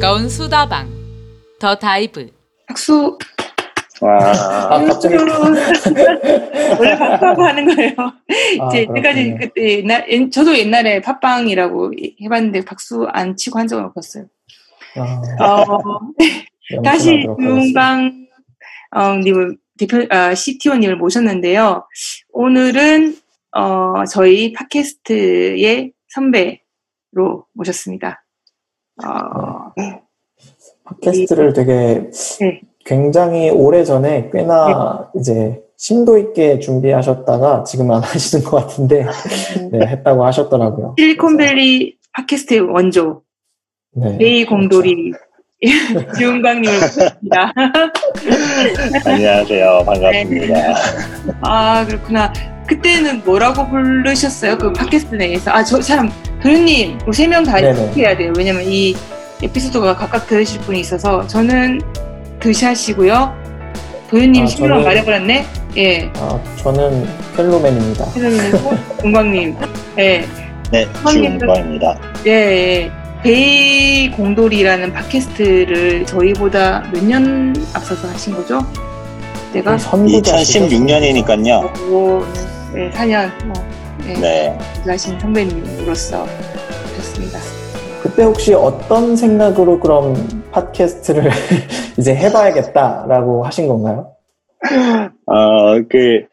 즐거운 수다방 더 다이브 박수. 와. 아, 갑자기. 원래 팟빵 하는 거예요. 아, 이제 그렇군요. 그때 옛날 옛- 저도 옛날에 팟빵이라고 해봤는데 박수 안 치고 한 적은 없었어요. 아, 어, 다시. 주은강 어, 님을 대표 아, CTO님을 모셨는데요. 오늘은 어, 저희 팟캐스트의 선배로 모셨습니다. 어, 팟캐스트를 되게 네. 굉장히 오래 전에 꽤나 이제 심도 있게 준비하셨다가 지금 안 하시는 것 같은데 네, 했다고 하셨더라고요. 실리콘밸리 팟캐스트의 원조 네, 베이 공돌이 주은강님을 모셨습니다. 안녕하세요. 반갑습니다. 아 그렇구나. 그때는 뭐라고 부르셨어요? 그 팟캐스트 내에서 아 저 참 도현님 세명 다 네네. 해야 돼요. 왜냐면 이 에피소드가 각각 들으실 분이 있어서 저는 드샷이고요. 도현님 아, 실명 저는- 말해버렸네. 예. 아, 저는 펠로맨입니다. 그러면 공광님. 예. 네, 선생님도- 주은광입니다. 예. 예. 베이 공돌이라는 팟캐스트를 저희보다 몇 년 앞서서 하신 거죠? 내가 선구자시죠? 2016년이니까요. 오, 네, 4년 뭐, 네, 네. 하신 선배님으로서 오셨습니다. 그때 혹시 어떤 생각으로 그럼 팟캐스트를 이제 해봐야겠다라고 하신 건가요? 어, 그,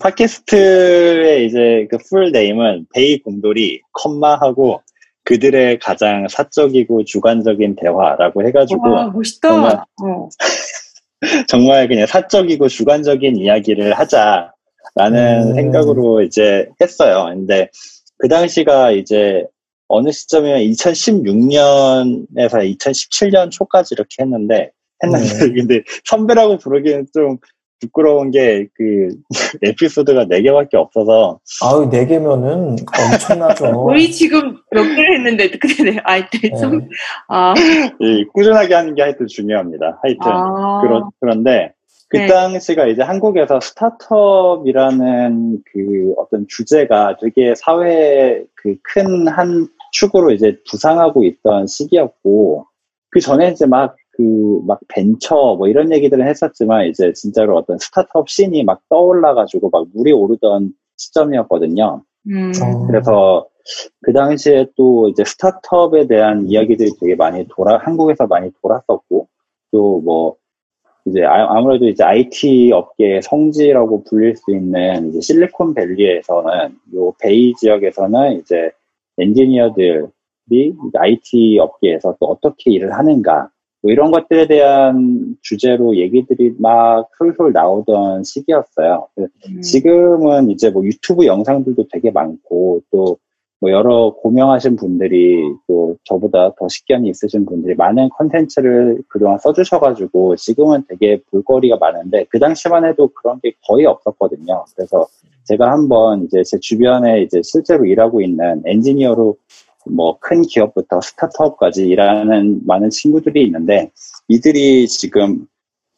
팟캐스트의 이제 그 풀 네임은 베이 공돌이 컴마하고 그들의 가장 사적이고 주관적인 대화라고 해가지고 와, 멋있다. 정말. 어. 정말 그냥 사적이고 주관적인 이야기를 하자 라는 음. 생각으로 이제 했어요. 근데 그 당시가 이제 어느 시점이면 2016년에서 2017년 초까지 이렇게 했는데 했는데 네. 근데 선배라고 부르기는 좀 부끄러운 게 그 에피소드가 4개밖에 없어서 아유, 네 개면은 엄청나죠. 우리 지금 몇 개를 했는데 그때 내 아이 때 네. 좀, 아, 이 꾸준하게 하는 게 하여튼 중요합니다. 하여튼 아, 그런 그런데 그 네. 당시가 이제 한국에서 스타트업이라는 그 어떤 주제가 되게 사회의 그 큰 한 축으로 이제 부상하고 있던 시기였고 그 전에 이제 막 그 막 벤처 뭐 이런 얘기들은 했었지만 이제 진짜로 어떤 스타트업 씬이 막 떠올라가지고 막 물이 오르던 시점이었거든요. 음, 어. 그래서 그 당시에 또 이제 스타트업에 대한 이야기들이 되게 많이 돌아, 한국에서 많이 돌았었고, 또 뭐, 이제 아- 아무래도 이제 IT 업계의 성지라고 불릴 수 있는 이제 실리콘밸리에서는 요 베이 지역에서는 이제 엔지니어들이 이제 IT 업계에서 또 어떻게 일을 하는가, 뭐 이런 것들에 대한 주제로 얘기들이 막 솔솔 나오던 시기였어요. 음. 지금은 이제 뭐 유튜브 영상들도 되게 많고 또 뭐 여러 고명하신 분들이 또 저보다 더 식견이 있으신 분들이 많은 컨텐츠를 그동안 써주셔가지고 지금은 되게 볼거리가 많은데 그 당시만 해도 그런 게 거의 없었거든요. 그래서 제가 한번 이제 제 주변에 이제 실제로 일하고 있는 엔지니어로 뭐 큰 기업부터 스타트업까지 일하는 많은 친구들이 있는데 이들이 지금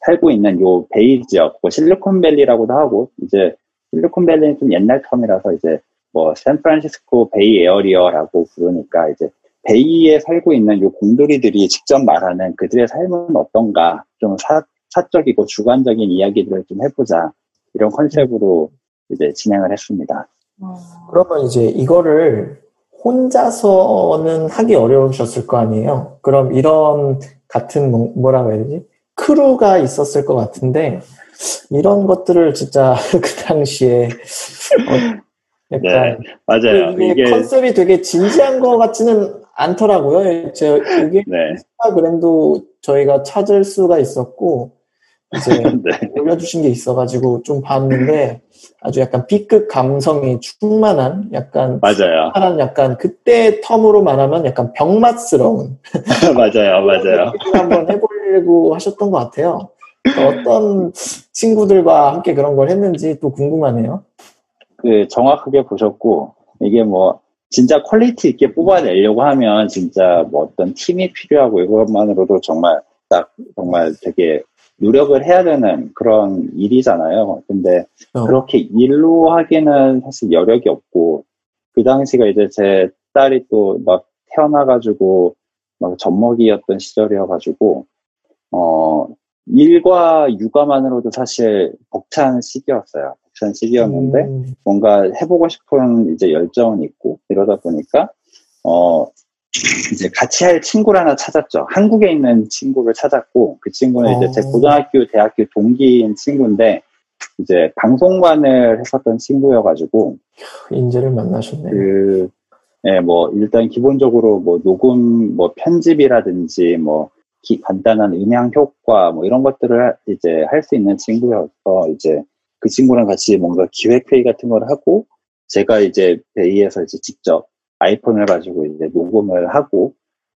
살고 있는 요 베이 지역, 뭐 실리콘밸리라고도 하고 이제 실리콘밸리는 좀 옛날 term이라서 이제 뭐 샌프란시스코 Bay Area라고 부르니까 이제 베이에 살고 있는 요 공돌이들이 직접 말하는 그들의 삶은 어떤가 좀 사, 사적이고 주관적인 이야기들을 좀 해보자 이런 컨셉으로 이제 진행을 했습니다. 어, 그러면 이제 이거를 혼자서는 하기 어려우셨을 거 아니에요? 그럼 이런 같은 뭐- 뭐라고 해야 되지? 크루가 있었을 것 같은데 이런 것들을 진짜 그 당시에 어, 약간 맞아요. 이게, 이게 컨셉이 되게 진지한 것 같지는 않더라고요. 저 이게 네, 인스타그램도 저희가 찾을 수가 있었고 이제 네, 올려주신 게 있어가지고 좀 봤는데 아주 약간 B급 감성이 충만한 약간 맞아요, 한 약간 그때 텀으로 말하면 약간 병맛스러운 맞아요, 맞아요. 한번 해보려고 하셨던 것 같아요. 어떤 친구들과 함께 그런 걸 했는지 또 궁금하네요. 그 정확하게 보셨고 이게 뭐 진짜 퀄리티 있게 뽑아내려고 하면 진짜 뭐 어떤 팀이 필요하고 이것만으로도 정말 딱 정말 되게 노력을 해야 되는 그런 일이잖아요. 근데 어. 그렇게 일로 하기는 사실 여력이 없고 그 당시가 이제 제 딸이 또 막 태어나가지고 막 젖먹이였던 시절이어가지고 어 일과 육아만으로도 사실 벅찬 시기였어요. 벅찬 시기였는데 음, 뭔가 해보고 싶은 이제 열정은 있고 이러다 보니까 어 이제 같이 할 친구를 하나 찾았죠. 한국에 있는 친구를 찾았고 그 친구는 이제 제 어. 고등학교, 대학교 동기인 친구인데 이제 방송관을 했었던 친구여가지고 인재를 만나셨네요. 그, 예, 뭐, 일단 기본적으로 뭐, 녹음, 뭐, 편집이라든지, 뭐, 기- 간단한 음향 효과, 뭐, 이런 것들을 하- 이제 할 수 있는 친구여서, 이제 그 친구랑 같이 뭔가 기획회의 같은 걸 하고, 제가 이제 베이에서 이제 직접 아이폰을 가지고 이제 녹음을 하고,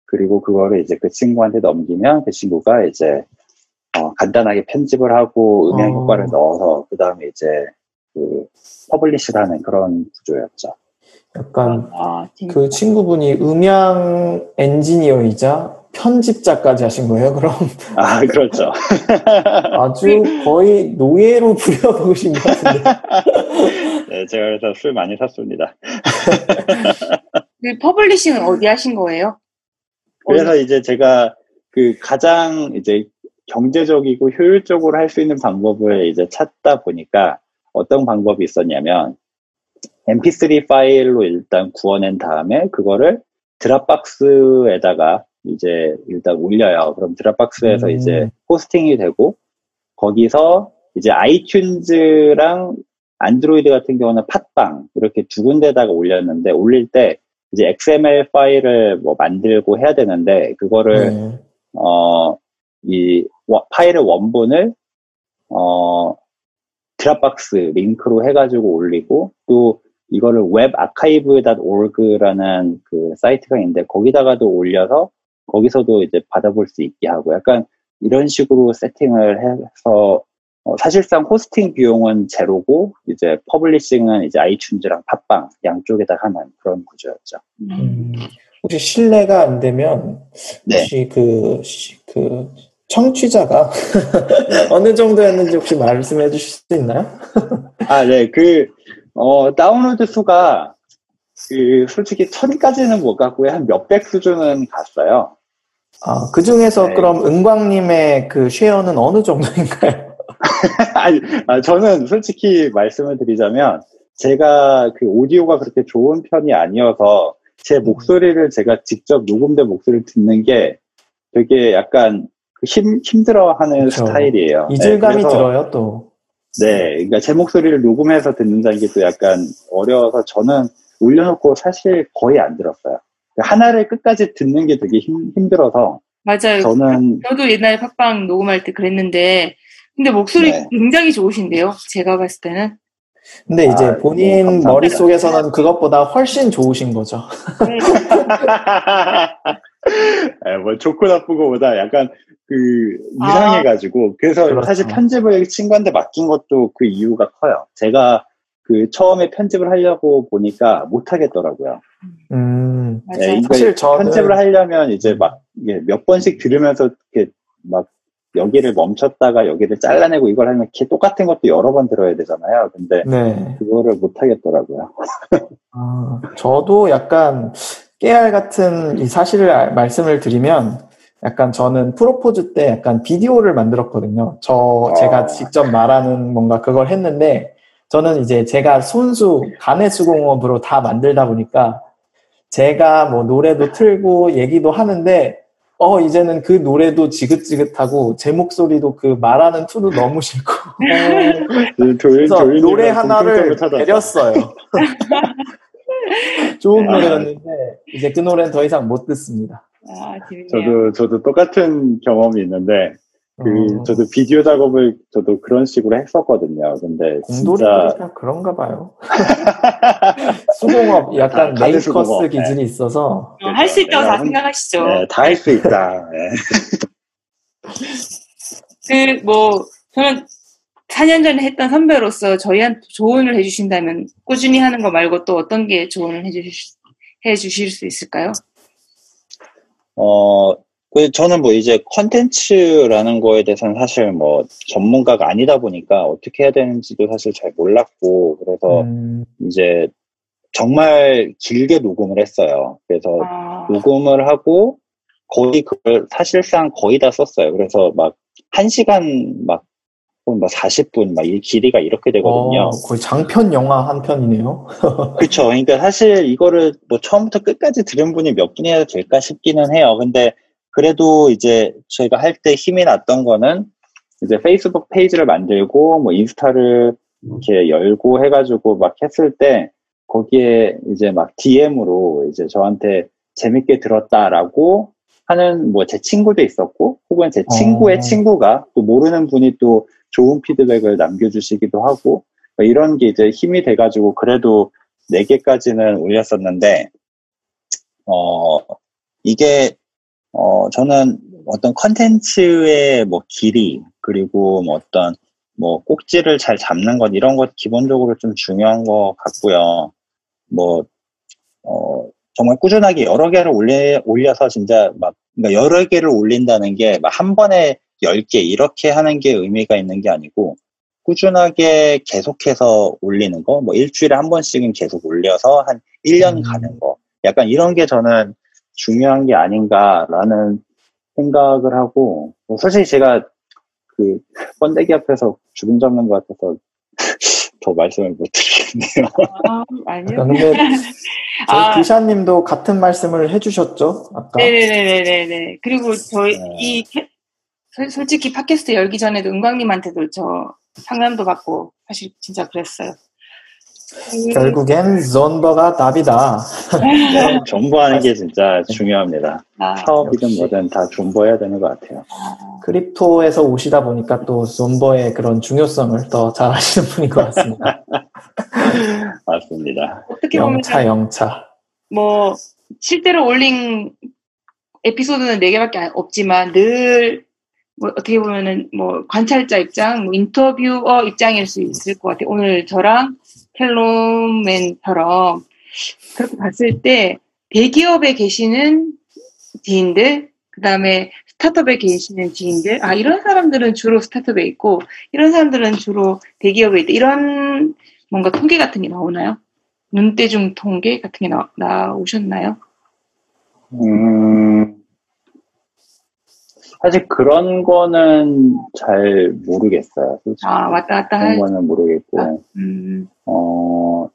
그리고 그거를 이제 그 친구한테 넘기면 그 친구가 이제, 어, 간단하게 편집을 하고 음향 어. 효과를 넣어서, 그 다음에 이제 그, publish를 하는 그런 구조였죠. 약간 아, 그 친구분이 음향 엔지니어이자 편집자까지 하신 거예요, 그럼? 아, 그렇죠. 아주 거의 노예로 부려보신 것 같은데. 네, 제가 그래서 술 많이 샀습니다. 그 publishing은 어디 하신 거예요? 그래서 이제 제가 그 가장 이제 경제적이고 효율적으로 할 수 있는 방법을 이제 찾다 보니까 어떤 방법이 있었냐면 mp3 파일로 일단 구워낸 다음에 그거를 드랍박스에다가 이제 일단 올려요. 그럼 드랍박스에서 음. 이제 호스팅이 되고 거기서 이제 아이튠즈랑 안드로이드 같은 경우는 팟빵 이렇게 두 군데다가 올렸는데 올릴 때 이제 XML 파일을 뭐 만들고 해야 되는데 그거를 네. 어, 이 워- 파일의 원본을 어, 드랍박스 링크로 해가지고 올리고 또 이거를 webarchive.org라는 그 사이트가 있는데 거기다가도 올려서 거기서도 이제 받아볼 수 있게 하고 약간 이런 식으로 세팅을 해서 어, 사실상 호스팅 비용은 제로고 이제 publishing은 이제 아이튠즈랑 팟빵 양쪽에 다 하는 그런 구조였죠. 음, 혹시 실례가 안 되면 네. 혹시 그, 시- 그 청취자가 어느 정도였는지 혹시 말씀해 주실 수 있나요? 아, 네. 그, 어, 다운로드 수가, 그, 솔직히 천까지는 못 갔고요. 한 몇백 수준은 갔어요. 아, 그 중에서 네. 그럼 은광님의 그 쉐어는 어느 정도인가요? 아니, 아, 저는 솔직히 말씀을 드리자면, 제가 그 오디오가 그렇게 좋은 편이 아니어서, 제 목소리를 제가 직접 녹음된 목소리를 듣는 게 되게 약간 그 힘, 힘들어 하는 그쵸. 스타일이에요. 이질감이 네, 들어요, 또. 네, 그러니까 제 목소리를 녹음해서 듣는다는 게 또 약간 어려워서 저는 올려놓고 사실 거의 안 들었어요. 하나를 끝까지 듣는 게 되게 힘, 힘들어서 맞아요. 저는 저도 옛날에 팟빵 녹음할 때 그랬는데, 근데 목소리 네. 굉장히 좋으신데요? 제가 봤을 때는. 근데 이제 아, 본인 뭐, 감사합니다. 머릿속에서는 그것보다 훨씬 좋으신 거죠. 네. 에, 뭐 좋고 나쁘고보다 약간 그 아. 이상해가지고 그래서 그렇죠. 사실 편집을 친구한테 맡긴 것도 그 이유가 커요. 제가 그 처음에 편집을 하려고 보니까 못 하겠더라고요. 음. 네, 이거 사실 저는- 편집을 하려면 이제 막 몇 번씩 들으면서 이렇게 막 여기를 멈췄다가 여기를 잘라내고 이걸 하면 이렇게 똑같은 것도 여러 번 들어야 되잖아요. 근데 네. 그거를 못 하겠더라고요. 아, 저도 약간 깨알 같은 이 사실을 알- 말씀을 드리면 약간 저는 프로포즈 때 약간 비디오를 만들었거든요. 저 제가 어. 직접 말하는 뭔가 그걸 했는데 저는 이제 제가 손수 간의 수공업으로 다 만들다 보니까 제가 뭐 노래도 틀고 얘기도 하는데 어 이제는 그 노래도 지긋지긋하고 제 목소리도 그 말하는 투도 너무 싫고 그 그래서 노래 하나를. 내렸어요. 좋은 아. 노래였는데 이제 그 노래는 더 이상 못 듣습니다. 아. 저도 저도 똑같은 경험이 있는데 그 어, 저도 비디오 작업을 저도 그런 식으로 했었거든요. 근데 진짜 그런가 봐요. 수공업 약간 다- makers 수공업, 네. 기질이 있어서 할수 있다고 다 생각하시죠. 네, 다 할 수 있다. 네. 그, 뭐, 저는 4년 전에 했던 선배로서 저희한테 조언을 해주신다면 꾸준히 하는 거 말고 또 어떤 게 조언을 해주실, 해주실 수 있을까요? 어, 그 저는 뭐 이제 컨텐츠라는 거에 대해서는 사실 뭐 전문가가 아니다 보니까 어떻게 해야 되는지도 사실 잘 몰랐고 그래서 음, 이제 정말 길게 녹음을 했어요. 그래서 아, 녹음을 하고 거의 그걸 사실상 거의 다 썼어요. 그래서 막 1시간 막, 혹은 막 40분 막 이 길이가 이렇게 되거든요. 어, 거의 장편 영화 한 편이네요. 그쵸. 그러니까 사실 이거를 뭐 처음부터 끝까지 들은 분이 몇 분이나 될까 싶기는 해요. 근데 그래도 이제 저희가 할 때 힘이 났던 거는 이제 페이스북 페이지를 만들고 뭐 인스타를 이렇게 열고 해가지고 막 했을 때 거기에 이제 막 DM으로 이제 저한테 재밌게 들었다라고 하는 뭐 제 친구도 있었고 혹은 제 친구의 어. 친구가 또 모르는 분이 또 좋은 피드백을 남겨주시기도 하고 뭐 이런 게 이제 힘이 돼가지고 그래도 4개까지는 올렸었는데 어 이게 어 저는 어떤 컨텐츠의 뭐 길이 그리고 뭐 어떤 뭐 꼭지를 잘 잡는 것 이런 것 기본적으로 좀 중요한 것 같고요. 뭐 어, 정말 꾸준하게 여러 개를 올리, 올려서 진짜 막 그러니까 여러 개를 올린다는 게 막 한 번에 10개 이렇게 하는 게 의미가 있는 게 아니고 꾸준하게 계속해서 올리는 거, 뭐 일주일에 한 번씩은 계속 올려서 한 1년 음. 가는 거. 약간 이런 게 저는 중요한 게 아닌가라는 생각을 하고, 뭐 솔직히 제가 그 번데기 앞에서 주름 잡는 것 같아서 더 말씀을 못 드리겠네요. 아, 아니요. 근데 저희 아. 기샤님도 같은 말씀을 해주셨죠? 아까. 네네네네네. 그리고 저희 네. 이 솔직히 팟캐스트 열기 전에도 은광님한테도 저 상담도 받고 사실 진짜 그랬어요. 그- 결국엔 존버가 답이다. 네, 존버하는 게 진짜 중요합니다. 아, 사업이든 역시. 뭐든 다 존버해야 되는 것 같아요. 아, 크립토에서 오시다 보니까 또 존버의 그런 중요성을 더 잘 아시는 분인 것 같습니다. 맞습니다. 어떻게 보면 영차, 영차. 뭐 실제로 올린 에피소드는 4개밖에 없지만 늘 뭐 어떻게 보면은 뭐 관찰자 입장, 뭐 인터뷰어 입장일 수 있을 것 같아요. 오늘 저랑 켈로맨처럼 그렇게 봤을 때 대기업에 계시는 지인들, 그 다음에 스타트업에 계시는 지인들, 아 이런 사람들은 주로 스타트업에 있고 이런 사람들은 주로 대기업에 있다. 이런 뭔가 통계 같은 게 나오나요? 눈대중 통계 같은 게 나, 나오셨나요? 음, 사실 그런 거는 잘 모르겠어요. 솔직히. 아, 왔다 갔다 그런 할, 거는 모르겠고. 음, 어,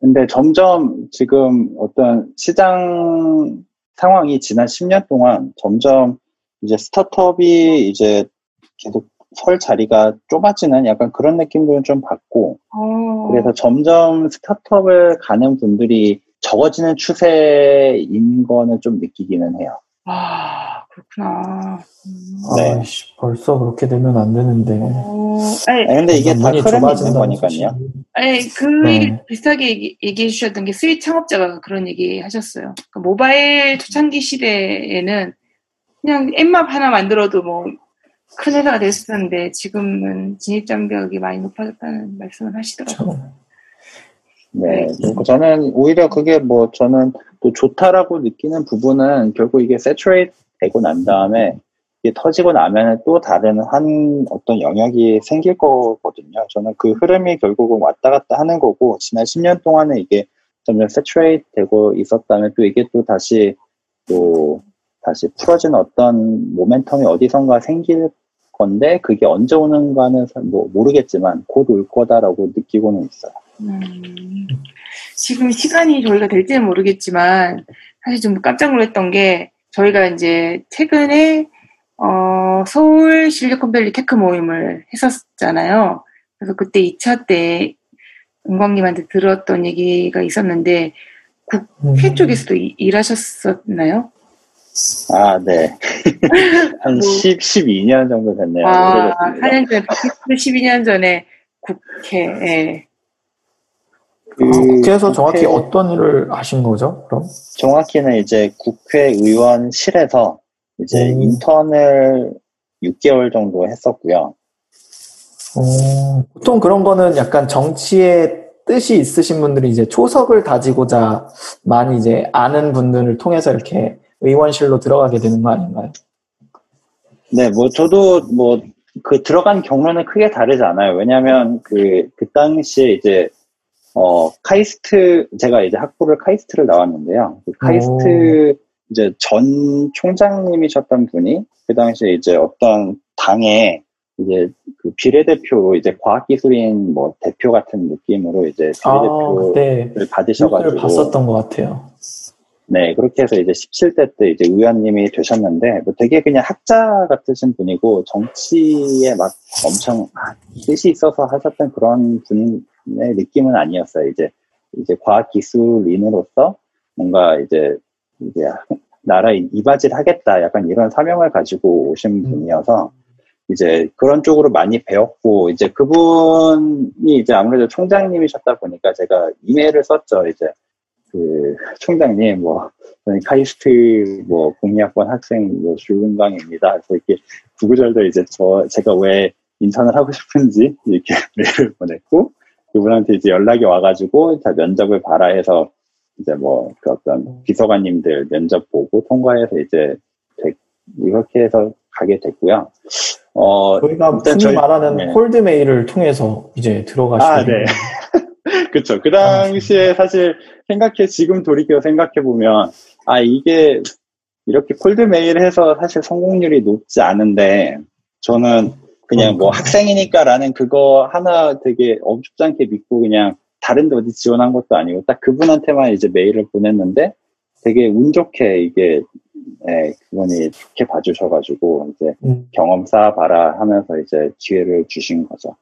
근데 점점 지금 어떤 시장 상황이 지난 10년 동안 점점 이제 스타트업이 이제 계속 설 자리가 좁아지는 약간 그런 느낌들은 좀 받고, 어, 그래서 점점 스타트업을 가는 분들이 적어지는 추세인 거는 좀 느끼기는 해요. 아, 그렇구나. 음. 네. 아이씨, 벌써 그렇게 되면 안 되는데. 어, 아니, 아니, 근데 이게 다 흐름이 있는 거니까요. 아니, 그 네. 얘기 비슷하게 얘기, 얘기해 주셨던 게 스윗 창업자가 그런 얘기 하셨어요. 그러니까 모바일 초창기 시대에는 그냥 앱맵 하나 만들어도 뭐 큰 회사가 됐었는데 지금은 진입장벽이 많이 높아졌다는 말씀을 하시더라고요. 참. 네, 그리고 저는 오히려 그게 뭐 저는 또 좋다라고 느끼는 부분은 결국 이게 saturate 되고 난 다음에 이게 터지고 나면은 또 다른 한 어떤 영역이 생길 거거든요. 저는 그 흐름이 결국은 왔다 갔다 하는 거고 지난 10년 동안에 이게 점점 세츄레이트 되고 있었다면 또 이게 또 다시 또 다시 풀어지는 어떤 모멘텀이 어디선가 생길 건데 그게 언제 오는가는 사- 뭐 모르겠지만 곧 올 거다라고 느끼고는 있어요. 음, 지금 시간이 저희가 될지는 모르겠지만 사실 좀 깜짝 놀랐던 게 저희가 이제 최근에 어, 서울 실리콘밸리 tech 모임을 했었잖아요. 그래서 그때 2차 때 은광님한테 들었던 얘기가 있었는데 국회 음. 쪽에서도 이- 일하셨었나요? 아, 네. 한 뭐- 10, 12년 정도 됐네요. 아, 오래됐습니다. 4년 전에, 팟캐스트 12년 전에 국회에. 그 아, 국회에서 정확히 국회- 어떤 일을 하신 거죠? 그럼? 정확히는 이제 국회의원실에서 이제 음. 인턴을 6개월 정도 했었고요. 어, 보통 그런 거는 약간 정치에 뜻이 있으신 분들이 이제 초석을 다지고자 많이 이제 아는 분들을 통해서 이렇게 의원실로 들어가게 되는 거 아닌가요? 네, 뭐 저도 뭐 그 들어간 경로는 크게 다르지 않아요. 왜냐하면 그, 그 당시에 이제 어 카이스트 제가 이제 학부를 카이스트를 나왔는데요. 그 카이스트 이제 전 총장님이셨던 분이 그 당시에 이제 어떤 당에 이제 그 비례대표 이제 과학기술인 뭐 대표 같은 느낌으로 이제 아, 비례대표를 뉴스를 받으셔가지고 봤었던 것 같아요. 네 그렇게 해서 이제 17대 때 이제 의원님이 되셨는데 뭐 되게 그냥 학자 같으신 분이고 정치에 막 엄청 아, 뜻이 있어서 하셨던 그런 분의 느낌은 아니었어요. 이제 이제 과학기술인으로서 뭔가 이제 이제 나라에 이바지를 하겠다 약간 이런 사명을 가지고 오신 음. 분이어서 이제 그런 쪽으로 많이 배웠고 이제 그분이 이제 아무래도 총장님이셨다 보니까 제가 이메일을 썼죠 이제 그 총장님 뭐 저는 카이스트 뭐 공리학번 학생 뭐 그래서 이렇게 구구절절 이제 저 제가 왜 인턴을 하고 싶은지 이렇게 메일을 보냈고 그분한테 이제 연락이 와가지고 자 면접을 봐라 해서 이제 뭐 그 어떤 비서관님들 면접 보고 통과해서 이제 되- 이렇게 해서 가게 됐고요. 어, 저희가 일단 저희- 말하는 네. 콜드 메일을 통해서 이제 들어가시게 아, 네. 그쵸. 그 당시에 사실 생각해, 지금 돌이켜 생각해보면, 아, 이게 이렇게 콜드메일 해서 사실 성공률이 높지 않은데, 저는 그냥 뭐 그러니까요. 학생이니까라는 그거 하나 되게 엄죽잖게 믿고 그냥 다른 데 어디 지원한 것도 아니고, 딱 그분한테만 이제 메일을 보냈는데, 되게 운 좋게 이게, 예, 그분이 좋게 봐주셔가지고, 이제 음, 경험 쌓아봐라 하면서 이제 기회를 주신 거죠.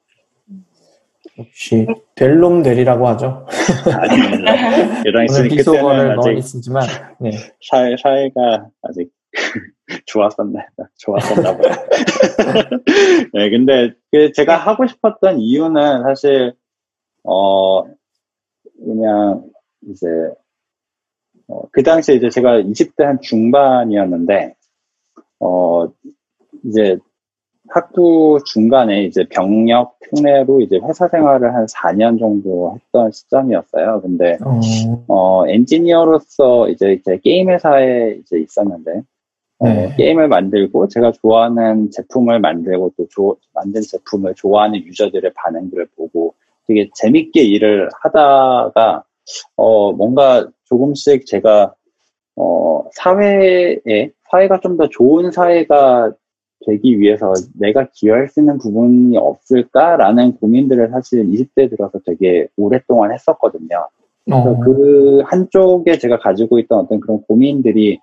역시 될 놈 되리라고 하죠. 아닙니다. 그 오늘 당시 비속어를 그때는 아직 넣어있지만 네. 사회, 사회가 아직 좋았었나, 좋았었나 봐요. 네, 근데 그 제가 하고 싶었던 이유는 사실, 어, 그냥 이제, 어, 그 당시에 이제 제가 20대 한 중반이었는데, 어, 이제 학부 중간에 이제 병력 특례로 이제 회사 생활을 한 4년 정도 했던 시점이었어요. 근데 어, 어, 엔지니어로서 이제 제 게임 회사에 이제 있었는데, 어, 네. 게임을 만들고 제가 좋아하는 제품을 만들고 또 조- 만든 제품을 좋아하는 유저들의 반응들을 보고 되게 재밌게 일을 하다가, 어, 뭔가 조금씩 제가, 어, 사회에, 사회가 좀 더 좋은 사회가 되기 위해서 내가 기여할 수 있는 부분이 없을까라는 고민들을 사실 20대 들어서 되게 오랫동안 했었거든요. 그래서 어, 그 한쪽에 제가 가지고 있던 어떤 그런 고민들이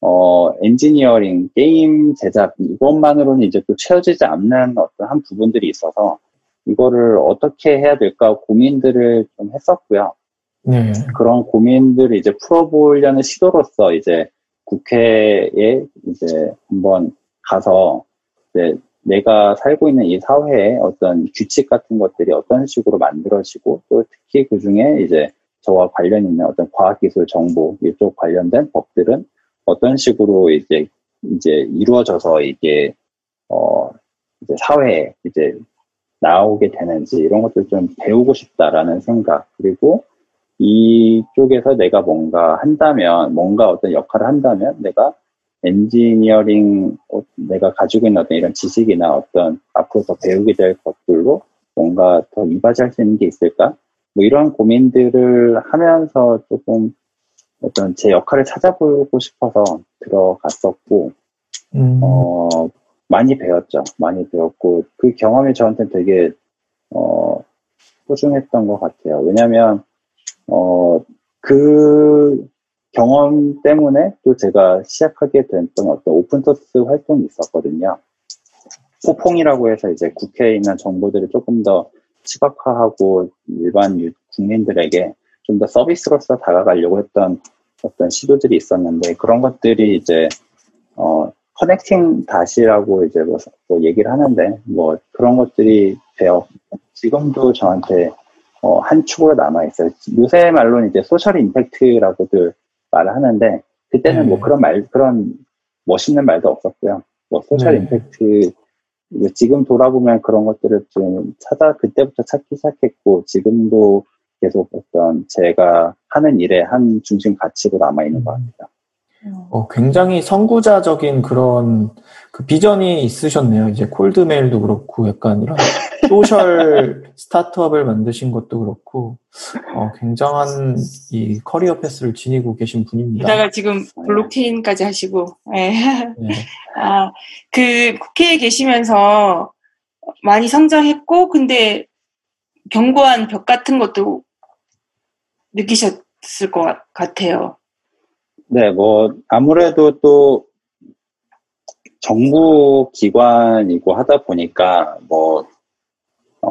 어 엔지니어링 게임 제작 이것만으로는 이제 또 채워지지 않는 어떤 한 부분들이 있어서 이거를 어떻게 해야 될까 고민들을 좀 했었고요. 네. 그런 고민들을 이제 풀어보려는 시도로서 이제 국회에 이제 한번 가서 이제 내가 살고 있는 이 사회에 어떤 규칙 같은 것들이 어떤 식으로 만들어지고 또 특히 그 중에 이제 저와 관련 있는 어떤 과학기술 정보 이쪽 관련된 법들은 어떤 식으로 이제 이제 이루어져서 이게 어 이제 사회에 이제 나오게 되는지 이런 것들 좀 배우고 싶다라는 생각. 그리고 이쪽에서 내가 뭔가 한다면 뭔가 어떤 역할을 한다면 내가 엔지니어링 어, 내가 가지고 있는 어떤 이런 지식이나 어떤 앞으로 더 배우게 될 것들로 뭔가 더 이바지할 수 있는 게 있을까? 뭐 이런 고민들을 하면서 조금 어떤 제 역할을 찾아보고 싶어서 들어갔었고 음, 어, 많이 배웠죠. 많이 배웠고, 그 경험이 저한테 되게, 어, 소중했던 것 같아요. 왜냐면, 어, 그 경험 때문에 또 제가 시작하게 됐던 어떤 오픈소스 활동이 있었거든요. 포퐁이라고 해서 이제 국회에 있는 정보들을 조금 더 시각화하고 일반 유- 국민들에게 좀 더 서비스로서 다가가려고 했던 어떤 시도들이 있었는데 그런 것들이 이제 어 connecting dots라고 이제 뭐, 뭐 얘기를 하는데 뭐 그런 것들이 되어 지금도 저한테 어, 한 축으로 남아 있어요. 요새 말로는 이제 social impact라고들 말을 하는데 그때는 뭐 네. 그런 말 그런 멋있는 말도 없었고요. 뭐 social 네. 임팩트 지금 돌아보면 그런 것들을 좀 찾아 그때부터 찾기 시작했고 지금도 계속 어떤 제가 하는 일의 한 중심 가치로 남아 있는 것 같아요. 어, 굉장히 선구자적인 그런 그 비전이 있으셨네요. 이제 cold mail도 그렇고 약간 이런 social 스타트업을 만드신 것도 그렇고 어, 굉장한 이 커리어 패스를 지니고 계신 분입니다. 게다가 지금 블록체인까지 하시고, 예. 네. 아, 그 국회에 계시면서 많이 성장했고, 근데 견고한 벽 같은 것도 느끼셨을 것 같- 같아요. 네, 뭐 아무래도 또 정부 기관이고 하다 보니까 뭐 어,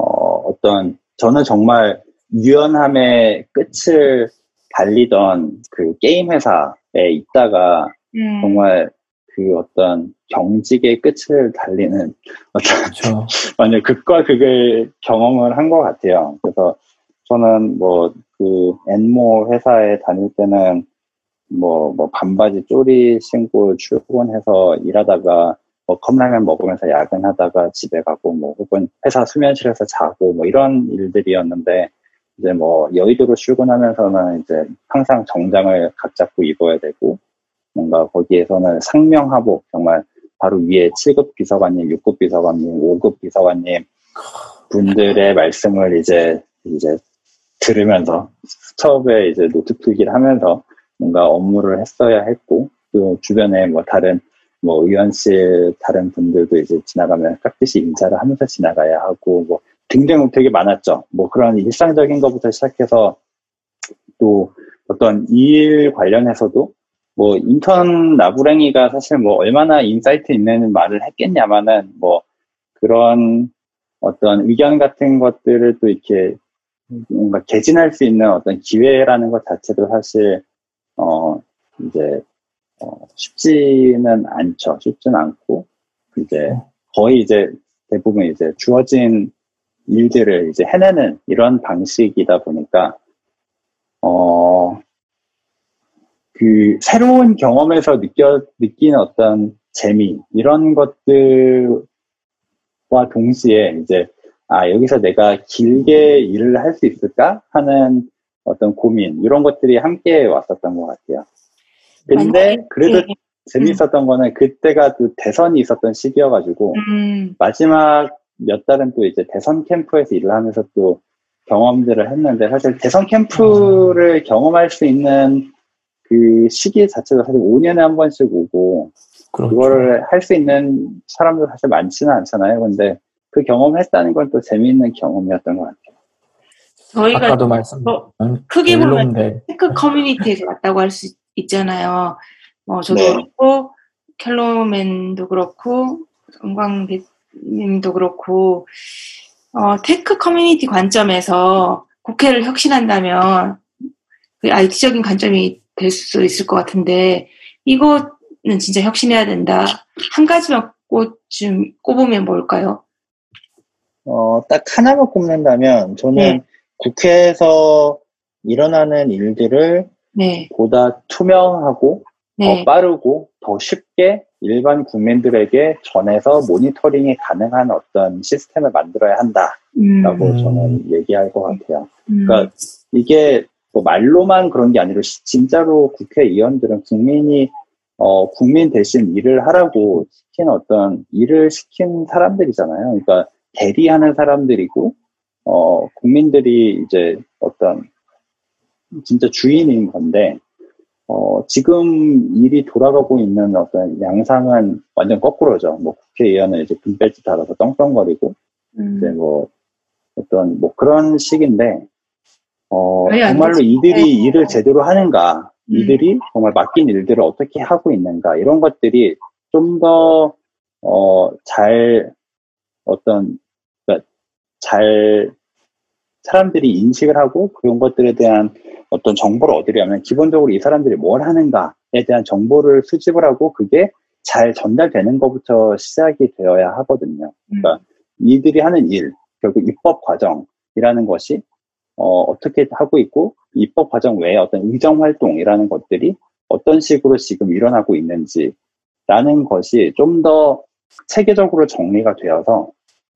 어떤 저는 정말 유연함의 끝을 달리던 그 게임 회사에 있다가 음, 정말 그 어떤 경직의 끝을 달리는 어떤 그렇죠. 완전 극과 극을 경험을 한 것 같아요. 그래서 저는 뭐 그 엔모 회사에 다닐 때는 뭐, 뭐 반바지 쪼리 신고 출근해서 일하다가 뭐 컵라면 먹으면서 야근하다가 집에 가고 뭐 혹은 회사 수면실에서 자고 뭐 이런 일들이었는데 이제 뭐 여의도로 출근하면서는 이제 항상 정장을 각 잡고 입어야 되고 뭔가 거기에서는 상명하복 정말 바로 위에 7급 비서관님, 6급 비서관님, 5급 비서관님 분들의 말씀을 이제 이제 들으면서 수첩에 이제 노트 필기를 하면서 뭔가 업무를 했어야 했고 또 주변에 뭐 다른 뭐 의원실 다른 분들도 이제 지나가면 깍듯이 인사를 하면서 지나가야 하고 뭐 등등 되게 많았죠. 뭐 그런 일상적인 것부터 시작해서 또 어떤 일 관련해서도 뭐 인턴 나부랭이가 사실 뭐 얼마나 insight 있는 말을 했겠냐마는 뭐 그런 어떤 의견 같은 것들을 또 이렇게 뭔가 개진할 수 있는 어떤 기회라는 것 자체도 사실 어 이제 어, 쉽지는 않죠. 쉽지는 않고 이제 거의 이제 대부분 이제 주어진 일들을 이제 해내는 이런 방식이다 보니까 어 그 새로운 경험에서 느껴 느끼는 어떤 재미 이런 것들과 동시에 이제 아 여기서 내가 길게 일을 할 수 있을까 하는 어떤 고민 이런 것들이 함께 왔었던 것 같아요. 근데 그래도 예. 재밌었던 거는 그때가 또 대선이 있었던 시기여가지고 음, 마지막 몇 달은 또 이제 대선 캠프에서 일을 하면서 또 경험들을 했는데 사실 대선 캠프를 경험할 수 있는 그 시기 자체가 사실 5년에 한 번씩 오고 그렇죠. 그거를 할 수 있는 사람도 사실 많지는 않잖아요. 근데 그 경험을 했다는 건 또 재미있는 경험이었던 것 같아요. 저희가 아까도 말씀드렸던 크게 보면 tech 커뮤니티에서 왔다고 할 수 있잖아요. 뭐 저도 네. 그렇고 켈로맨도 그렇고 은광님도 그렇고 어, tech 커뮤니티 관점에서 국회를 혁신한다면 그 IT적인 관점이 될 수 있을 것 같은데 이거는 진짜 혁신해야 된다. 한 가지만 꼽좀 꼽으면 뭘까요? 어, 딱 하나만 꼽는다면 저는 네. 국회에서 일어나는 일들을 네, 보다 투명하고 네, 더 빠르고 더 쉽게 일반 국민들에게 전해서 모니터링이 가능한 어떤 시스템을 만들어야 한다라고 음, 음. 저는 얘기할 것 같아요. 음, 그러니까 이게 뭐 말로만 그런 게 아니라 시- 진짜로 국회의원들은 국민이 어, 국민 대신 일을 하라고 시킨 어떤 일을 시킨 사람들이잖아요. 그러니까 대리하는 사람들이고 어, 국민들이 이제 어떤 진짜 주인인 건데 어, 지금 일이 돌아가고 있는 어떤 양상은 완전 거꾸로죠. 뭐 국회의원은 이제 금배지 달아서 떵떵거리고 음. 이제 뭐 어떤 뭐 그런 식인데 어 정말로. 이들이 일을 제대로 하는가 음. 이들이 정말 맡긴 일들을 어떻게 하고 있는가 이런 것들이 좀 더 어 잘 어떤 잘 사람들이 인식을 하고 그런 것들에 대한 어떤 정보를 얻으려면 기본적으로 이 사람들이 뭘 하는가에 대한 정보를 수집을 하고 그게 잘 전달되는 것부터 시작이 되어야 하거든요. 그러니까 이들이 하는 일, 결국 입법 과정이라는 것이 어, 떻게 하고 있고 입법 과정 외에 어떤 의정 활동이라는 것들이 어떤 식으로 지금 일어나고 있는지라는 것이 좀 더 체계적으로 정리가 되어서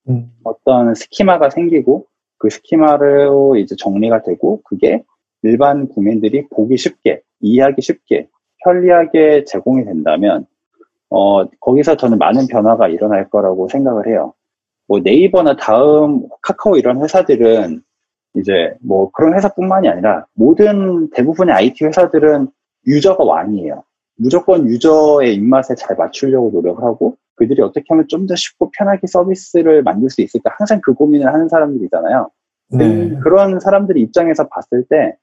음, 어떤 스키마가 생기고 그 스키마로 이제 정리가 되고 그게 일반 국민들이 보기 쉽게 이해하기 쉽게 편리하게 제공이 된다면 어, 거기서 저는 많은 변화가 일어날 거라고 생각을 해요. 뭐 네이버나 다음, 카카오 이런 회사들은 이제 뭐 그런 회사뿐만이 아니라 모든 대부분의 IT 회사들은 유저가 왕이에요. 무조건 유저의 입맛에 잘 맞추려고 노력을 하고 그들이 어떻게 하면 좀 더 쉽고 편하게 서비스를 만들 수 있을까 항상 그 고민을 하는 사람들이잖아요. 네. 그런 사람들 입장에서 봤을 때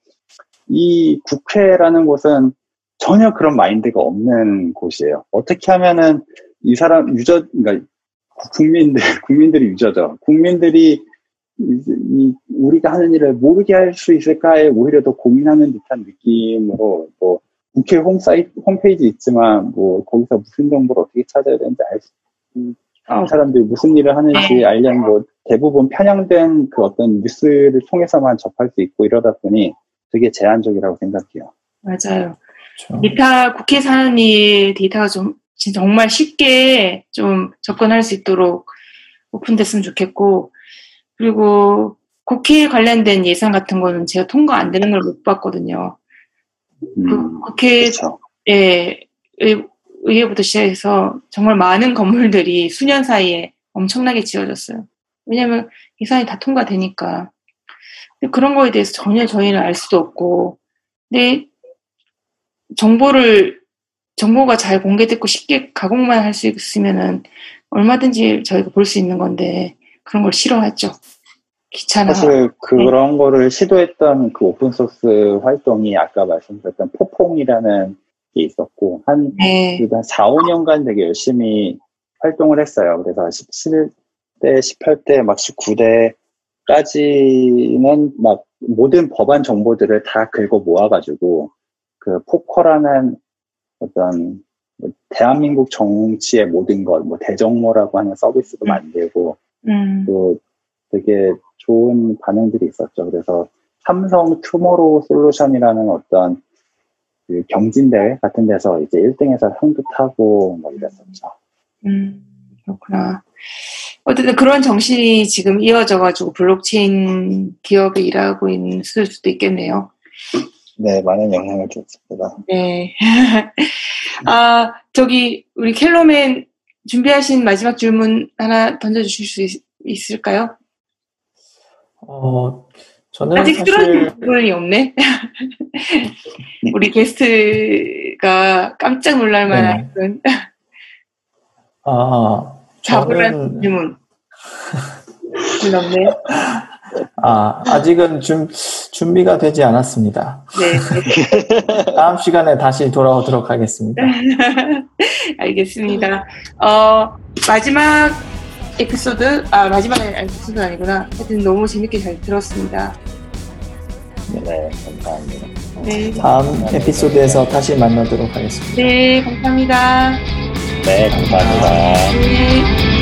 이 국회라는 곳은 전혀 그런 마인드가 없는 곳이에요. 어떻게 하면은 이 사람 유저 그러니까 국민들 국민들이 유저죠. 국민들이 이, 이 우리가 하는 일을 모르게 할 수 있을까에 오히려 더 고민하는 듯한 느낌으로 뭐 국회 홈 사이트 홈페이지 있지만 뭐 거기서 무슨 정보를 어떻게 찾아야 되는지 알 수, 어, 이 사람들이 무슨 일을 하는지 알려면 뭐 대부분 편향된 그 어떤 뉴스를 통해서만 접할 수 있고 이러다 보니 되게 제한적이라고 생각해요. 맞아요. 그렇죠. 데이터, 하는 일 데이터가 좀, 진짜 정말 쉽게 좀 접근할 수 있도록 오픈됐으면 좋겠고, 그리고 국회 관련된 예산 같은 거는 제가 통과 안 되는 걸 못 봤거든요. 음, 그 국회 그렇죠. 예, 의, 의회부터 시작해서 정말 많은 건물들이 수년 사이에 엄청나게 지어졌어요. 왜냐면 예산이 다 통과되니까. 그런 거에 대해서 전혀 저희는 알 수도 없고, 근데 정보를, 정보가 잘 공개됐고 쉽게 가공만 할 수 있으면은 얼마든지 저희가 볼 수 있는 건데, 그런 걸 싫어하죠. 귀찮아. 사실 그런 거를 시도했던 그 오픈 소스 활동이 아까 말씀드렸던 포퐁이라는 게 있었고 한, 네. 한 4, 5년간 되게 열심히 활동을 했어요. 그래서 17대, 18대, 막 19대까지는 막 모든 법안 정보들을 다 긁어 모아가지고 그 포커라는 어떤 뭐 대한민국 정치의 모든 것, 뭐 대정모라고 하는 서비스도 음. 만들고 음, 또 되게 좋은 반응들이 있었죠. 그래서 삼성 투모로우 솔루션이라는 어떤 그 경진대회 같은 데서 이제 1등에서 상도 타고 뭐 이랬었죠. 음, 그렇구나. 어쨌든 그런 정신이 지금 이어져가지고 블록체인 기업에 일하고 있을 수도 있겠네요. 네, 많은 영향을 줬습니다. 네. 아, 저기, 우리 켈로맨 준비하신 마지막 질문 하나 던져주실 수 있, 있을까요? 어, 저는 아직 사실 쓰러진 질문이 없네. 우리 게스트가 깜짝 놀랄 만한 네. 그런 아, 자부란 저는 질문. 질문 없네. 아, 아직은 준, 준비가 되지 않았습니다. 네. 다음 시간에 다시 돌아오도록 하겠습니다. 알겠습니다. 어, 마지막 에피소드, 아, 마지막 에피소드 아니구나. 하여튼 너무 재밌게 잘 들었습니다. 네, 감사합니다. 네. 다음 에피소드에서 다시 만나도록 하겠습니다. 네, 감사합니다. 네, 감사합니다. 네.